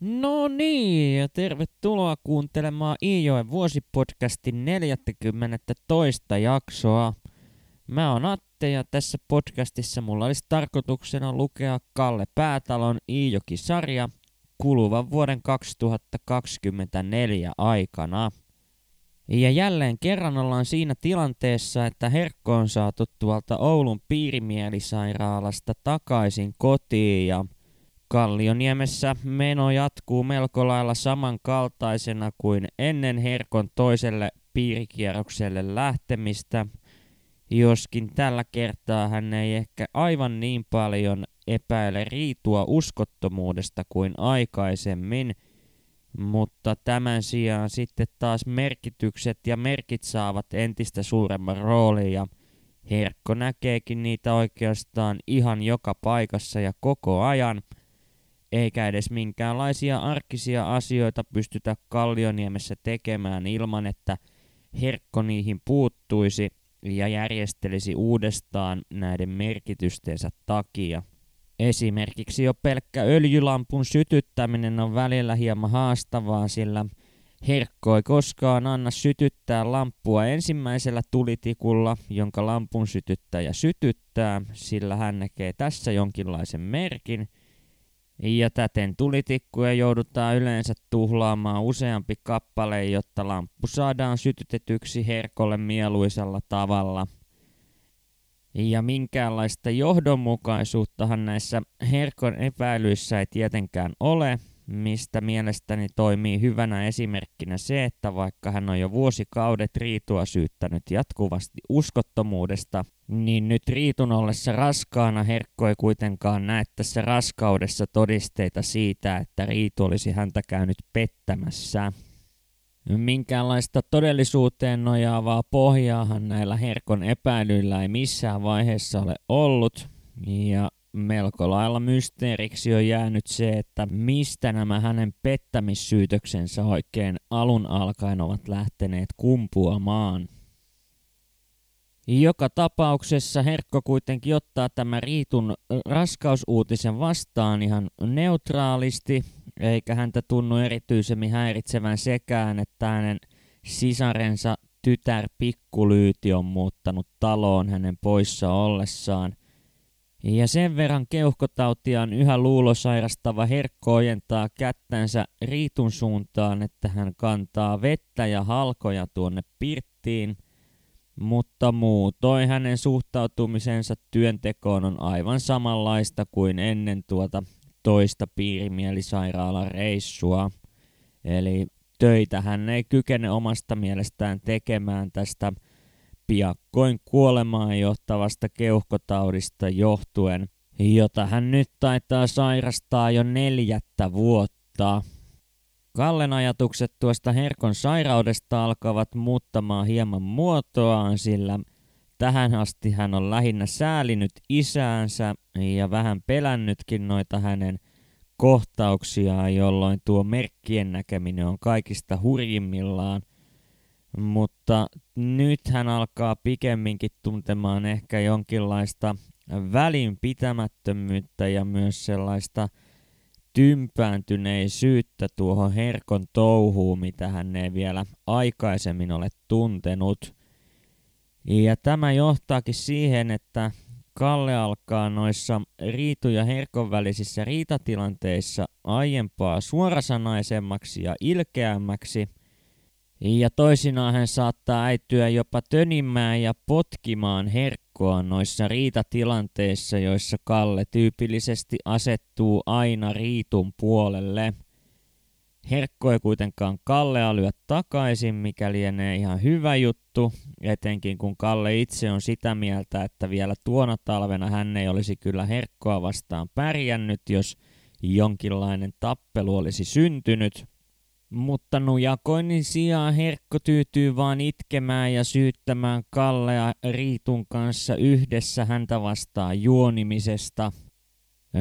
No niin, ja tervetuloa kuuntelemaan Iijoen vuosipodcastin 40. toista jaksoa. Mä oon Atte ja tässä podcastissa mulla olisi tarkoituksena lukea Kalle Päätalon Iijoki-sarja kuluvan vuoden 2024 aikana. Ja jälleen kerran ollaan siinä tilanteessa, että Herkko on saatu tuolta Oulun piirimielisairaalasta takaisin kotiin ja – Kallioniemessä meno jatkuu melko lailla samankaltaisena kuin ennen Herkon toiselle piirikierrokselle lähtemistä, joskin tällä kertaa hän ei ehkä aivan niin paljon epäile riitua uskottomuudesta kuin aikaisemmin, mutta tämän sijaan sitten taas merkitykset ja merkit saavat entistä suuremman roolin ja Herkko näkeekin niitä oikeastaan ihan joka paikassa ja koko ajan – eikä edes minkäänlaisia arkisia asioita pystytä Kallioniemessä tekemään ilman, että Herkko niihin puuttuisi ja järjestelisi uudestaan näiden merkitystensä takia. Esimerkiksi jo pelkkä öljylampun sytyttäminen on välillä hieman haastavaa, sillä Herkko ei koskaan anna sytyttää lamppua ensimmäisellä tulitikulla, jonka lampun sytyttäjä sytyttää, sillä hän näkee tässä jonkinlaisen merkin – ja täten tulitikkuja joudutaan yleensä tuhlaamaan useampi kappale, jotta lamppu saadaan sytytetyksi herkolle mieluisella tavalla. Ja minkäänlaista johdonmukaisuuttahan näissä herkon epäilyissä ei tietenkään ole, mistä mielestäni toimii hyvänä esimerkkinä se, että vaikka hän on jo vuosikaudet Riitua syyttänyt jatkuvasti uskottomuudesta, niin nyt Riitun ollessa raskaana Herkko ei kuitenkaan näe tässä raskaudessa todisteita siitä, että Riitu olisi häntä käynyt pettämässä. Minkäänlaista todellisuuteen nojaavaa pohjaahan näillä Herkon epäilyillä ei missään vaiheessa ole ollut, ja melko lailla mysteeriksi on jäänyt se, että mistä nämä hänen pettämissyytöksensä oikein alun alkaen ovat lähteneet kumpuamaan. Joka tapauksessa Herkko kuitenkin ottaa tämän Riitun raskausuutisen vastaan ihan neutraalisti, eikä häntä tunnu erityisemmin häiritsevän sekään, että hänen sisarensa tytär Pikkulyyti on muuttanut taloon hänen poissa ollessaan. Ja sen verran keuhkotautiaan yhä luulosairastava herkko ojentaa kättänsä Riitun suuntaan, että hän kantaa vettä ja halkoja tuonne pirttiin, mutta muutoin hänen suhtautumisensa työntekoon on aivan samanlaista kuin ennen tuota toista piirimielisairaalan reissua. Eli töitä hän ei kykene omasta mielestään tekemään tästä piakkoin kuolemaan johtavasta keuhkotaudista johtuen, jota hän nyt taitaa sairastaa jo neljättä vuotta. Kallen ajatukset tuosta Herkon sairaudesta alkavat muuttamaan hieman muotoaan, sillä tähän asti hän on lähinnä säälinyt isäänsä ja vähän pelännytkin noita hänen kohtauksiaan, jolloin tuo merkkien näkeminen on kaikista hurjimmillaan – mutta nyt hän alkaa pikemminkin tuntemaan ehkä jonkinlaista välinpitämättömyyttä ja myös sellaista tympääntyneisyyttä tuohon herkon touhuun, mitä hän ei vielä aikaisemmin ole tuntenut. Ja tämä johtaakin siihen, että Kalle alkaa noissa Riitu ja Herkon välisissä riitatilanteissa aiempaa suorasanaisemmaksi ja ilkeämmäksi – ja toisinaan hän saattaa äityä jopa tönimään ja potkimaan herkkoa noissa riitatilanteissa, joissa Kalle tyypillisesti asettuu aina riitun puolelle. Herkko ei kuitenkaan Kallea lyö takaisin, mikä lienee ihan hyvä juttu, etenkin kun Kalle itse on sitä mieltä, että vielä tuona talvena hän ei olisi kyllä Herkkoa vastaan pärjännyt, jos jonkinlainen tappelu olisi syntynyt – mutta nujakoinnin sijaan Herkko tyytyy vaan itkemään ja syyttämään Kallea Riitun kanssa yhdessä häntä vastaan juonimisesta.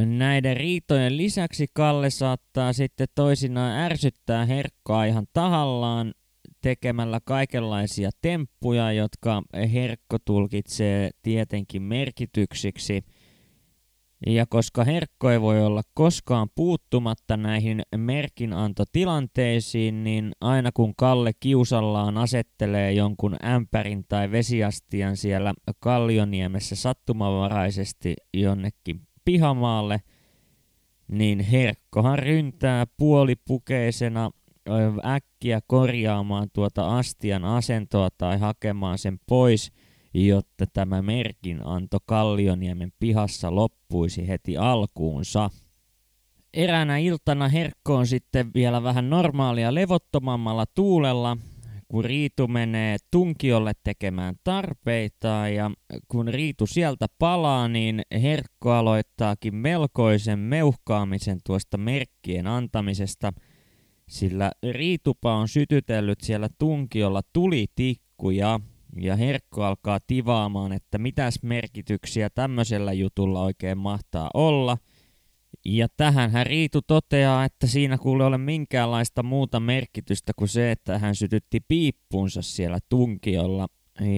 Näiden riitojen lisäksi Kalle saattaa sitten toisinaan ärsyttää Herkkoa ihan tahallaan tekemällä kaikenlaisia temppuja, jotka Herkko tulkitsee tietenkin merkityksiksi – Ja koska Herkko ei voi olla koskaan puuttumatta näihin merkinantotilanteisiin, niin aina kun Kalle kiusallaan asettelee jonkun ämpärin tai vesiastian siellä Kallioniemessä sattumavaraisesti jonnekin pihamaalle, niin Herkkohan ryntää puolipukeisena äkkiä korjaamaan tuota astian asentoa tai hakemaan sen pois – jotta tämä merkinanto Kallioniemen pihassa loppuisi heti alkuunsa. Eräänä iltana Herkko on sitten vielä vähän normaalia levottomammalla tuulella, kun Riitu menee tunkiolle tekemään tarpeita ja kun Riitu sieltä palaa, niin Herkko aloittaakin melkoisen meuhkaamisen tuosta merkkien antamisesta, sillä Riitupa on sytytellyt siellä tunkiolla tulitikkuja ja Herkko alkaa tivaamaan, että mitäs merkityksiä tämmöisellä jutulla oikein mahtaa olla. Ja tähän hän Riitu toteaa, että siinä kuule ole minkäänlaista muuta merkitystä kuin se, että hän sytytti piippunsa siellä tunkiolla.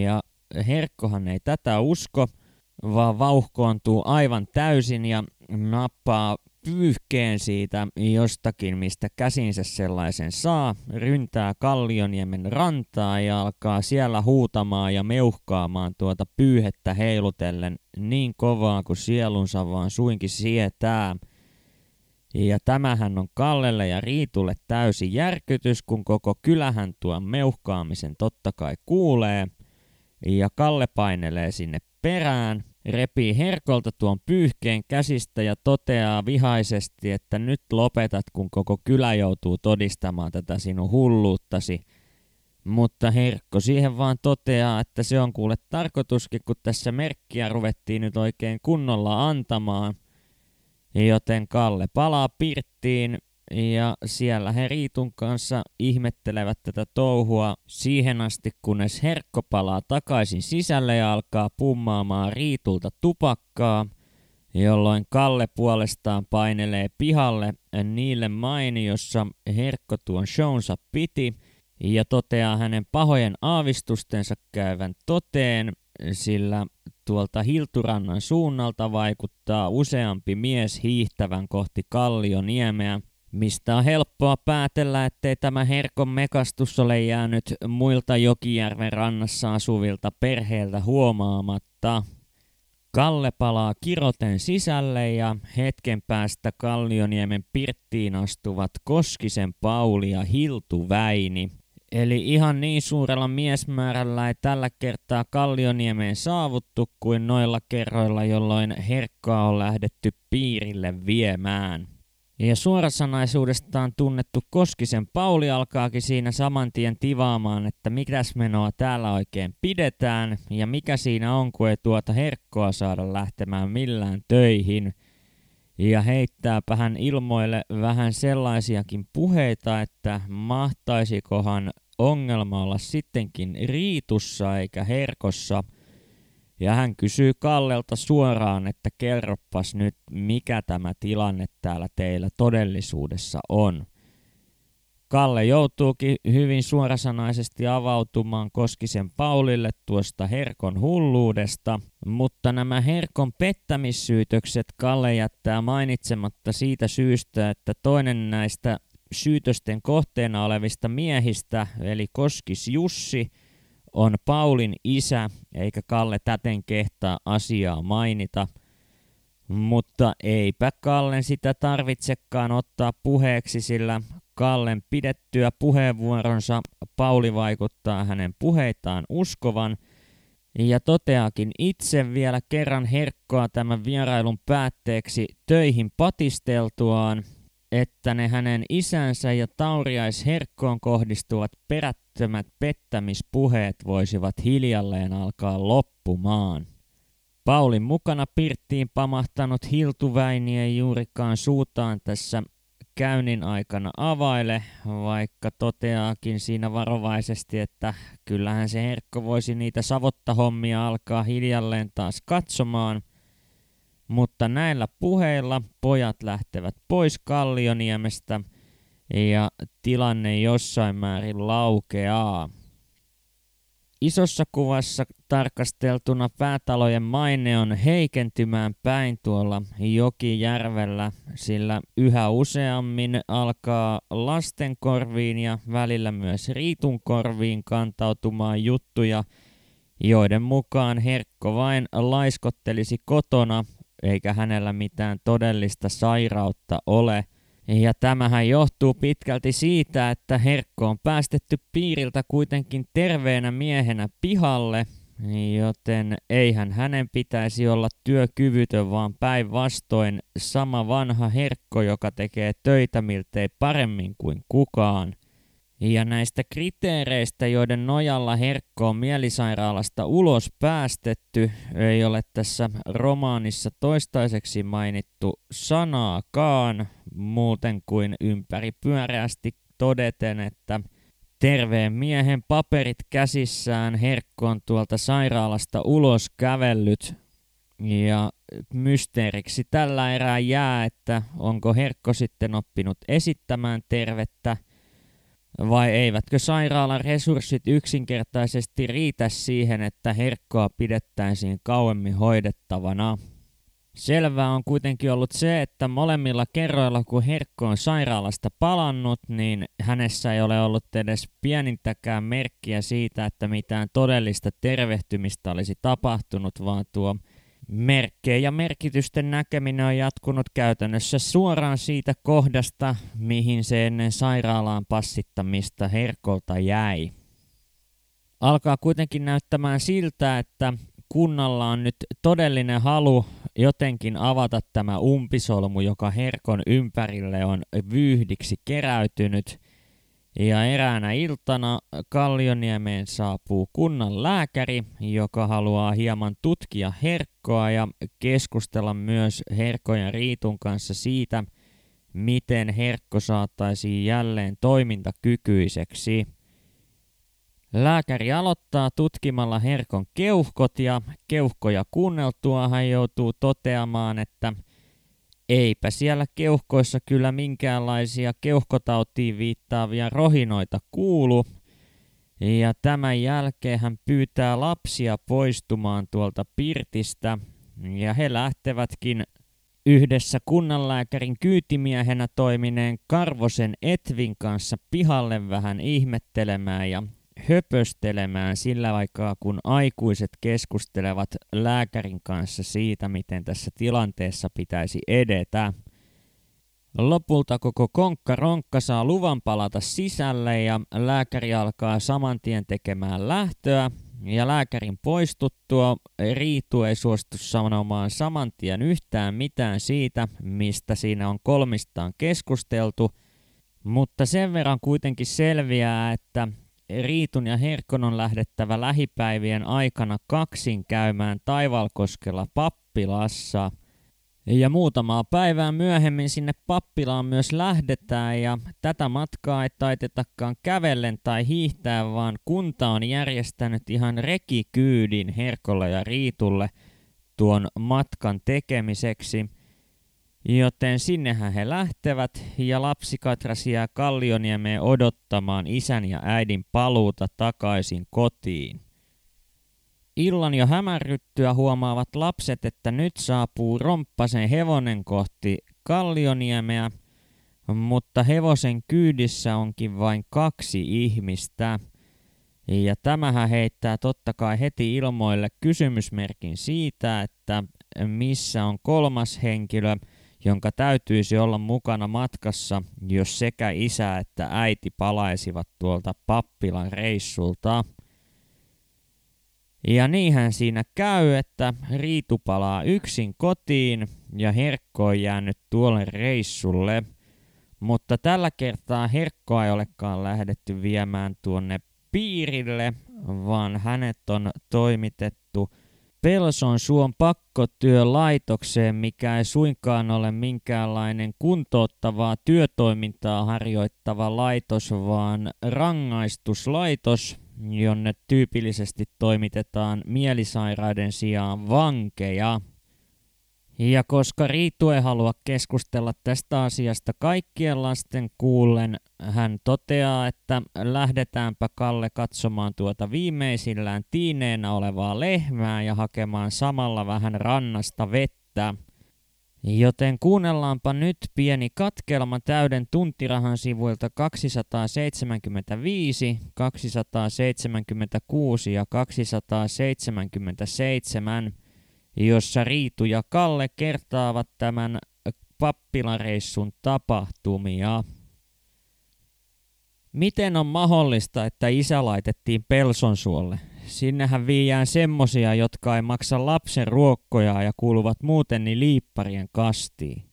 Ja Herkkohan ei tätä usko, vaan vauhkoontuu aivan täysin ja nappaa pyyhkeen siitä jostakin, mistä käsinsä sellaisen saa, ryntää Kallioniemen rantaa ja alkaa siellä huutamaan ja meuhkaamaan tuota pyyhettä heilutellen niin kovaa kuin sielunsa vaan suinkin sietää. Ja tämähän on Kallelle ja Riitulle täysi järkytys, kun koko kylähän tuon meuhkaamisen totta kai kuulee. Ja Kalle painelee sinne perään, repii Herkolta tuon pyyhkeen käsistä ja toteaa vihaisesti, että nyt lopetat, kun koko kylä joutuu todistamaan tätä sinun hulluuttasi. Mutta Herkko siihen vaan toteaa, että se on kuule tarkoituskin, kun tässä merkkiä ruvettiin nyt oikein kunnolla antamaan. Joten Kalle palaa pirttiin ja siellä he Riitun kanssa ihmettelevät tätä touhua siihen asti, kunnes Herkko palaa takaisin sisälle ja alkaa pummaamaan Riitulta tupakkaa, jolloin Kalle puolestaan painelee pihalle niille maini, jossa Herkko tuon shownsa piti, ja toteaa hänen pahojen aavistustensa käyvän toteen, sillä tuolta Hilturannan suunnalta vaikuttaa useampi mies hiihtävän kohti Kallioniemeä, mistä on helppoa päätellä, ettei tämä herkon mekastus ole jäänyt muilta Jokijärven rannassa asuvilta perheiltä huomaamatta. Kalle palaa kiroten sisälle ja hetken päästä Kallioniemen pirttiin astuvat Koskisen Pauli ja Hiltu Väini. Eli ihan niin suurella miesmäärällä ei tällä kertaa Kallioniemeen saavuttu kuin noilla kerroilla, jolloin herkkaa on lähdetty piirille viemään. Ja suorasanaisuudestaan tunnettu Koskisen Pauli alkaakin siinä saman tien tivaamaan, että mitäs menoa täällä oikein pidetään ja mikä siinä on, kun ei tuota herkkoa saada lähtemään millään töihin. Ja heittääpä hän ilmoille vähän sellaisiakin puheita, että mahtaisikohan ongelma olla sittenkin riitussa eikä herkossa – ja hän kysyy Kallelta suoraan, että kerroppas nyt, mikä tämä tilanne täällä teillä todellisuudessa on. Kalle joutuukin hyvin suorasanaisesti avautumaan Koskisen Paulille tuosta Herkon hulluudesta, mutta nämä Herkon pettämissyytökset Kalle jättää mainitsematta siitä syystä, että toinen näistä syytösten kohteena olevista miehistä, eli Koskis Jussi, on Paulin isä, eikä Kalle täten kehtaa asiaa mainita. Mutta eipä Kallen sitä tarvitsekaan ottaa puheeksi, sillä Kallen pidettyä puheenvuoronsa Pauli vaikuttaa hänen puheitaan uskovan ja toteakin itse vielä kerran herkkoa tämän vierailun päätteeksi töihin patisteltuaan, että ne hänen isänsä ja Tauriais Herkkoon kohdistuvat perättömät pettämispuheet voisivat hiljalleen alkaa loppumaan. Paulin mukana Pirttiin pamahtanut Hiltuväini ei juurikaan suutaan tässä käynnin aikana availe, vaikka toteaakin siinä varovaisesti, että kyllähän se herkko voisi niitä savottahommia alkaa hiljalleen taas katsomaan, mutta näillä puheilla pojat lähtevät pois Kallioniemestä ja tilanne jossain määrin laukeaa. Isossa kuvassa tarkasteltuna päätalojen maine on heikentymään päin tuolla Jokijärvellä, sillä yhä useammin alkaa lasten korviin ja välillä myös riitun korviin kantautumaan juttuja, joiden mukaan Herkko vain laiskottelisi kotona, eikä hänellä mitään todellista sairautta ole – ja tämähän johtuu pitkälti siitä, että Herkko on päästetty piiriltä kuitenkin terveenä miehenä pihalle, joten eihän hänen pitäisi olla työkyvytön, vaan päinvastoin sama vanha Herkko, joka tekee töitä miltei paremmin kuin kukaan. Ja näistä kriteereistä, joiden nojalla Herkko on mielisairaalasta ulos päästetty, ei ole tässä romaanissa toistaiseksi mainittu sanaakaan, muuten kuin ympäri pyöreästi todeten, että terveen miehen paperit käsissään Herkko on tuolta sairaalasta ulos kävellyt. Ja mysteeriksi tällä erää jää, että onko Herkko sitten oppinut esittämään tervettä – vai eivätkö sairaalan resurssit yksinkertaisesti riitä siihen, että herkkoa pidettäisiin kauemmin hoidettavana? Selvää on kuitenkin ollut se, että molemmilla kerroilla, kun Herkko on sairaalasta palannut, niin hänessä ei ole ollut edes pienintäkään merkkiä siitä, että mitään todellista tervehtymistä olisi tapahtunut, vaan tuo Merkkejä ja merkitysten näkeminen on jatkunut käytännössä suoraan siitä kohdasta, mihin se ennen sairaalaan passittamista herkolta jäi. Alkaa kuitenkin näyttämään siltä, että kunnalla on nyt todellinen halu jotenkin avata tämä umpisolmu, joka herkon ympärille on vyyhdiksi keräytynyt – ja eräänä iltana Kallioniemeen saapuu kunnan lääkäri, joka haluaa hieman tutkia herkkoa ja keskustella myös herkkojen Riitun kanssa siitä, miten herkko saataisiin jälleen toimintakykyiseksi. Lääkäri aloittaa tutkimalla herkon keuhkot ja keuhkoja kuunneltua hän joutuu toteamaan, että – Eipä siellä keuhkoissa kyllä minkäänlaisia keuhkotautiin viittaavia rohinoita kuulu. Ja tämän jälkeen hän pyytää lapsia poistumaan tuolta pirtistä. Ja he lähtevätkin yhdessä kunnanlääkärin kyytimiehenä toimineen Karvosen Etvin kanssa pihalle vähän ihmettelemään ja höpöstelemään sillä aikaa, kun aikuiset keskustelevat lääkärin kanssa siitä, miten tässä tilanteessa pitäisi edetä. Lopulta koko konkka-ronkka saa luvan palata sisälle ja lääkäri alkaa saman tien tekemään lähtöä. Ja lääkärin poistuttua Riitu ei suostu sanomaan saman tien yhtään mitään siitä, mistä siinä on kolmistaan keskusteltu, mutta sen verran kuitenkin selviää, että Riitun ja Herkon on lähdettävä lähipäivien aikana kaksin käymään Taivalkoskella pappilassa. Ja muutamaa päivää myöhemmin sinne pappilaan myös lähdetään ja tätä matkaa ei taitetakaan kävellen tai hiihtää, vaan kunta on järjestänyt ihan rekikyydin Herkolle ja Riitulle tuon matkan tekemiseksi – Joten sinnehän he lähtevät ja lapsi Katras jää Kallioniemeen odottamaan isän ja äidin paluuta takaisin kotiin. Illan jo hämärryttyä huomaavat lapset, että nyt saapuu romppasen hevonen kohti Kallioniemeä, mutta hevosen kyydissä onkin vain kaksi ihmistä. Ja tämähän heittää totta kai heti ilmoille kysymysmerkin siitä, että missä on kolmas henkilö – jonka täytyisi olla mukana matkassa, jos sekä isä että äiti palaisivat tuolta pappilan reissulta. Ja niinhän siinä käy, että Riitu palaa yksin kotiin ja Herkko on jäänyt tuolle reissulle. Mutta tällä kertaa Herkkoa ei olekaan lähdetty viemään tuonne piirille, vaan hänet on toimitettu Pelson suon pakkotyölaitokseen, mikä ei suinkaan ole minkäänlainen kuntouttavaa työtoimintaa harjoittava laitos, vaan rangaistuslaitos, jonne tyypillisesti toimitetaan mielisairaiden sijaan vankeja. Ja koska Riitu ei halua keskustella tästä asiasta kaikkien lasten kuullen, hän toteaa, että lähdetäänpä Kalle katsomaan tuota viimeisillään tiineenä olevaa lehmää ja hakemaan samalla vähän rannasta vettä. Joten kuunnellaanpa nyt pieni katkelma täyden tuntirahan sivuilta 275, 276 ja 277 jossa Riitu ja Kalle kertaavat tämän pappilareissun tapahtumia. Miten on mahdollista, että isä laitettiin Pelsonsuolle? Sinnehän viiään semmosia, jotka ei maksa lapsen ruokkoja ja kuuluvat muuten niin liipparien kastiin.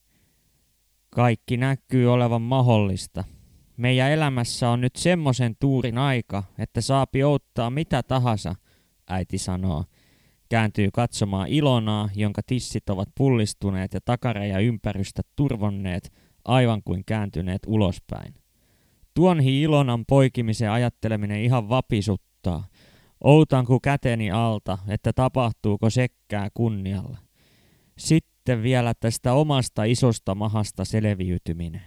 Kaikki näkyy olevan mahdollista. Meidän elämässä on nyt semmoisen tuurin aika, että saapi outtaa mitä tahansa, äiti sanoo – kääntyy katsomaan Ilonaa, jonka tissit ovat pullistuneet ja takareja ympärystä turvonneet, aivan kuin kääntyneet ulospäin. Tuonhi Ilonan poikimisen ajatteleminen ihan vapisuttaa. Outanku käteni alta, että tapahtuuko sekkää kunnialla. Sitten vielä tästä omasta isosta mahasta selviytyminen.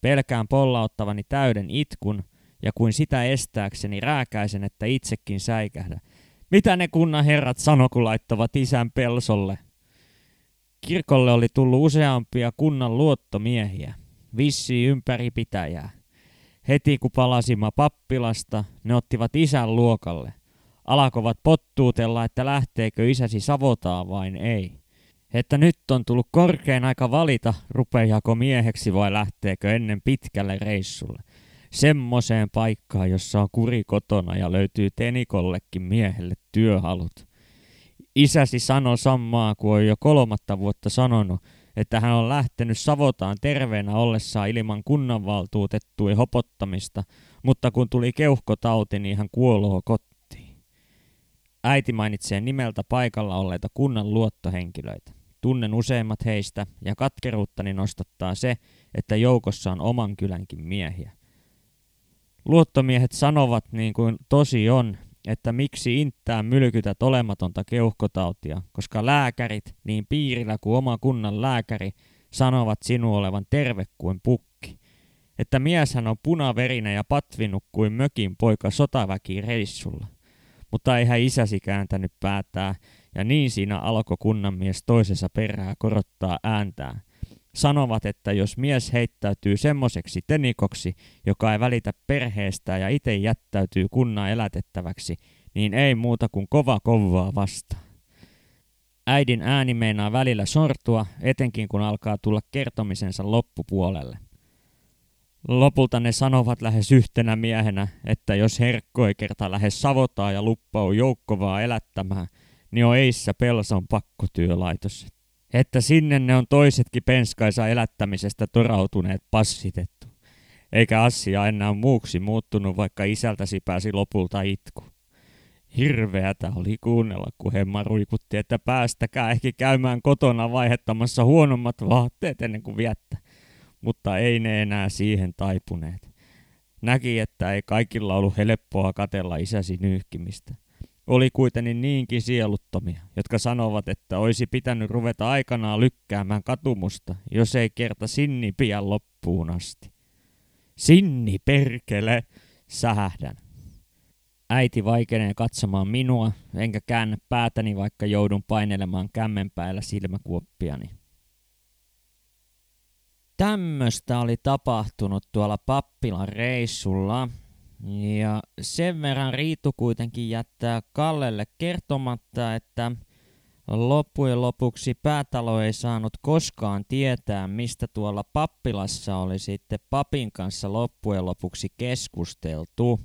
Pelkään pollauttavani täyden itkun, ja kuin sitä estääkseni rääkäisen, että itsekin säikähdä – mitä ne kunnan herrat sano, kun laittavat isän pelsolle? Kirkolle oli tullut useampia kunnan luottomiehiä, vissi ympäri pitäjää. Heti kun palasimme pappilasta, ne ottivat isän luokalle. Alakovat pottuutella, että lähteekö isäsi Savotaan vain ei. Että nyt on tullut korkein aika valita, rupeaako mieheksi vai lähteekö ennen pitkälle reissulle semmoiseen paikkaan, jossa on kuri kotona ja löytyy Tenikollekin miehelle työhalut. Isäsi sanoi samaa kuin on jo kolmatta vuotta sanonut, että hän on lähtenyt Savotaan terveenä ollessaan ilman kunnanvaltuutettujen hopottamista, mutta kun tuli keuhkotauti, niin hän kuoloo kotiin. Äiti mainitsee nimeltä paikalla olleita kunnan luottohenkilöitä. Tunnen useimmat heistä ja katkeruuttani nostattaa se, että joukossa on oman kylänkin miehiä. Luottomiehet sanovat niin kuin tosi on, että miksi inttää mylkytät olematonta keuhkotautia, koska lääkärit, niin piirillä kuin oma kunnan lääkäri, sanovat sinun olevan terve kuin pukki. Että mieshän on punaverinen ja patvinut kuin mökin poika sotaväki reissulla. Mutta eihän isäsi kääntänyt päätää, ja niin siinä alkoi kunnan mies toisessa perää korottaa ääntään sanovat, että jos mies heittäytyy semmoiseksi tenikoksi, joka ei välitä perheestä ja itse jättäytyy kunnan elätettäväksi, niin ei muuta kuin kova kovaa vastaan. Äidin ääni meinaa välillä sortua, etenkin kun alkaa tulla kertomisensa loppupuolelle. Lopulta ne sanovat lähes yhtenä miehenä, että jos herkko ei kerta lähes savotaa ja luppau joukkovaa elättämään, niin on eissä Pelson pakkotyölaitos että sinne ne on toisetkin penskaisa elättämisestä torautuneet passitettu. Eikä asia enää muuksi muuttunut, vaikka isältäsi pääsi lopulta itku. Hirveätä oli kuunnella, kun Hemma ruikutti, että päästäkää ehkä käymään kotona vaihettamassa huonommat vaatteet ennen kuin viettä. Mutta ei ne enää siihen taipuneet. Näki, että ei kaikilla ollut helppoa katella isäsi nyyhkimistä oli kuitenkin niinkin sieluttomia, jotka sanovat, että olisi pitänyt ruveta aikanaan lykkäämään katumusta, jos ei kerta Sinni pian loppuun asti. Sinni perkele, sähähdän. Äiti vaikenee katsomaan minua, enkä käännä päätäni, vaikka joudun painelemaan kämmenpäällä silmäkuoppiani. Tämmöstä oli tapahtunut tuolla pappilan reissulla, ja sen verran Riitu kuitenkin jättää Kallelle kertomatta, että loppujen lopuksi päätalo ei saanut koskaan tietää, mistä tuolla pappilassa oli sitten papin kanssa loppujen lopuksi keskusteltu.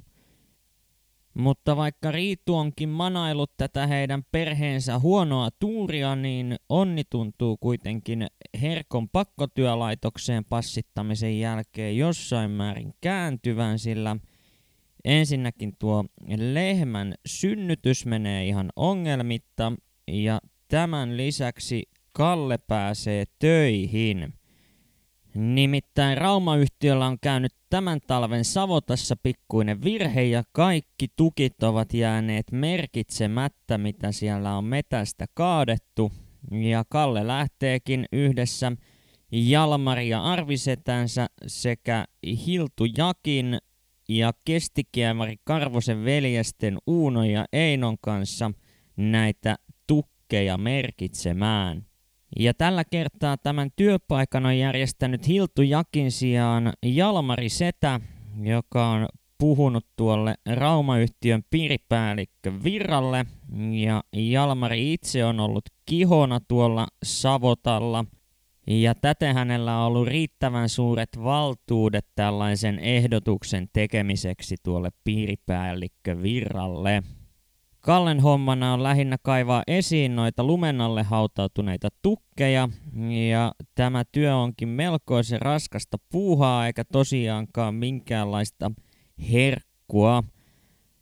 Mutta vaikka Riitu onkin manailut tätä heidän perheensä huonoa tuuria, niin onni tuntuu kuitenkin Herkon pakkotyölaitokseen passittamisen jälkeen jossain määrin kääntyvän, sillä – Ensinnäkin tuo lehmän synnytys menee ihan ongelmitta ja tämän lisäksi Kalle pääsee töihin. Nimittäin Raumayhtiöllä on käynyt tämän talven Savotassa pikkuinen virhe ja kaikki tukit ovat jääneet merkitsemättä, mitä siellä on metästä kaadettu. ja Kalle lähteekin yhdessä Jalmari ja Arvisetänsä sekä Hiltu Jakin ja kestikiemäri Karvosen veljesten Uuno ja Einon kanssa näitä tukkeja merkitsemään. Ja tällä kertaa tämän työpaikan on järjestänyt Hiltu Jakin sijaan Jalmari Setä, joka on puhunut tuolle Raumayhtiön piiripäällikkö Virralle ja Jalmari itse on ollut kihona tuolla Savotalla ja täten hänellä on ollut riittävän suuret valtuudet tällaisen ehdotuksen tekemiseksi tuolle piiripäällikkö Virralle. Kallen hommana on lähinnä kaivaa esiin noita lumennalle hautautuneita tukkeja, ja tämä työ onkin melkoisen raskasta puuhaa, eikä tosiaankaan minkäänlaista herkkua.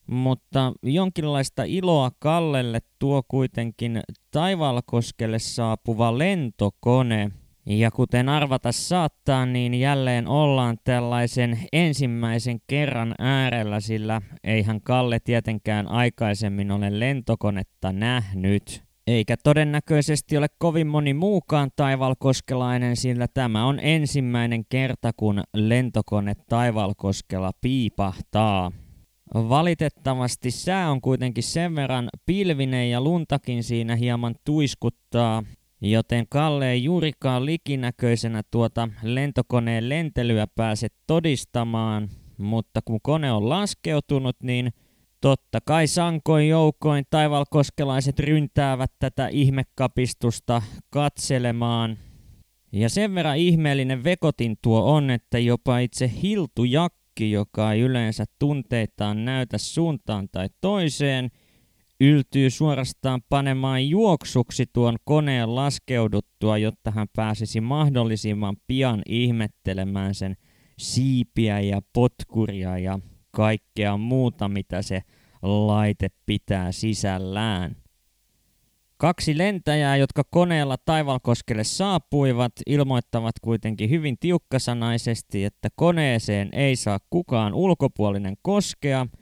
Mutta jonkinlaista iloa Kallelle tuo kuitenkin Taivalkoskelle saapuva lentokone – ja kuten arvata saattaa, niin jälleen ollaan tällaisen ensimmäisen kerran äärellä, sillä eihän Kalle tietenkään aikaisemmin ole lentokonetta nähnyt. Eikä todennäköisesti ole kovin moni muukaan taivalkoskelainen, sillä tämä on ensimmäinen kerta, kun lentokone taivalkoskella piipahtaa. Valitettavasti sää on kuitenkin sen verran pilvinen ja luntakin siinä hieman tuiskuttaa, joten Kalle ei juurikaan likinäköisenä tuota lentokoneen lentelyä pääse todistamaan, mutta kun kone on laskeutunut, niin totta kai sankoin joukoin taivalkoskelaiset ryntäävät tätä ihmekapistusta katselemaan. Ja sen verran ihmeellinen vekotin tuo on, että jopa itse Hiltu Jakki, joka ei yleensä tunteitaan näytä suuntaan tai toiseen – yltyy suorastaan panemaan juoksuksi tuon koneen laskeuduttua, jotta hän pääsisi mahdollisimman pian ihmettelemään sen siipiä ja potkuria ja kaikkea muuta, mitä se laite pitää sisällään. Kaksi lentäjää, jotka koneella Taivalkoskelle saapuivat, ilmoittavat kuitenkin hyvin tiukkasanaisesti, että koneeseen ei saa kukaan ulkopuolinen koskea –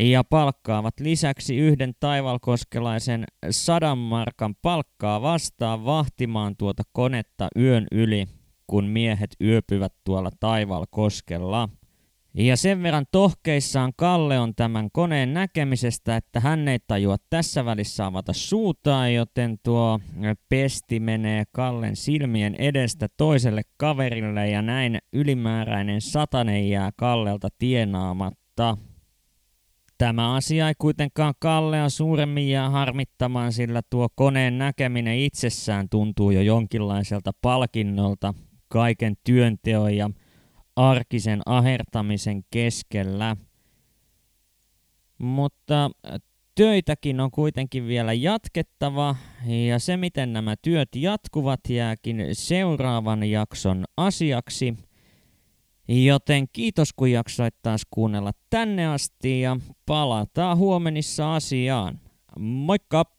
ja palkkaavat lisäksi yhden taivalkoskelaisen sadan markan palkkaa vastaan vahtimaan tuota konetta yön yli, kun miehet yöpyvät tuolla taivalkoskella. Ja sen verran tohkeissaan Kalle on tämän koneen näkemisestä, että hän ei tajua tässä välissä avata suutaan, joten tuo pesti menee Kallen silmien edestä toiselle kaverille ja näin ylimääräinen satanen jää Kallelta tienaamatta. Tämä asia ei kuitenkaan Kallea suuremmin jää harmittamaan, sillä tuo koneen näkeminen itsessään tuntuu jo jonkinlaiselta palkinnolta kaiken työnteon ja arkisen ahertamisen keskellä. Mutta töitäkin on kuitenkin vielä jatkettava, ja se miten nämä työt jatkuvat jääkin seuraavan jakson asiaksi – Joten kiitos kun jaksoit taas kuunnella tänne asti ja palataan huomenissa asiaan. Moikka!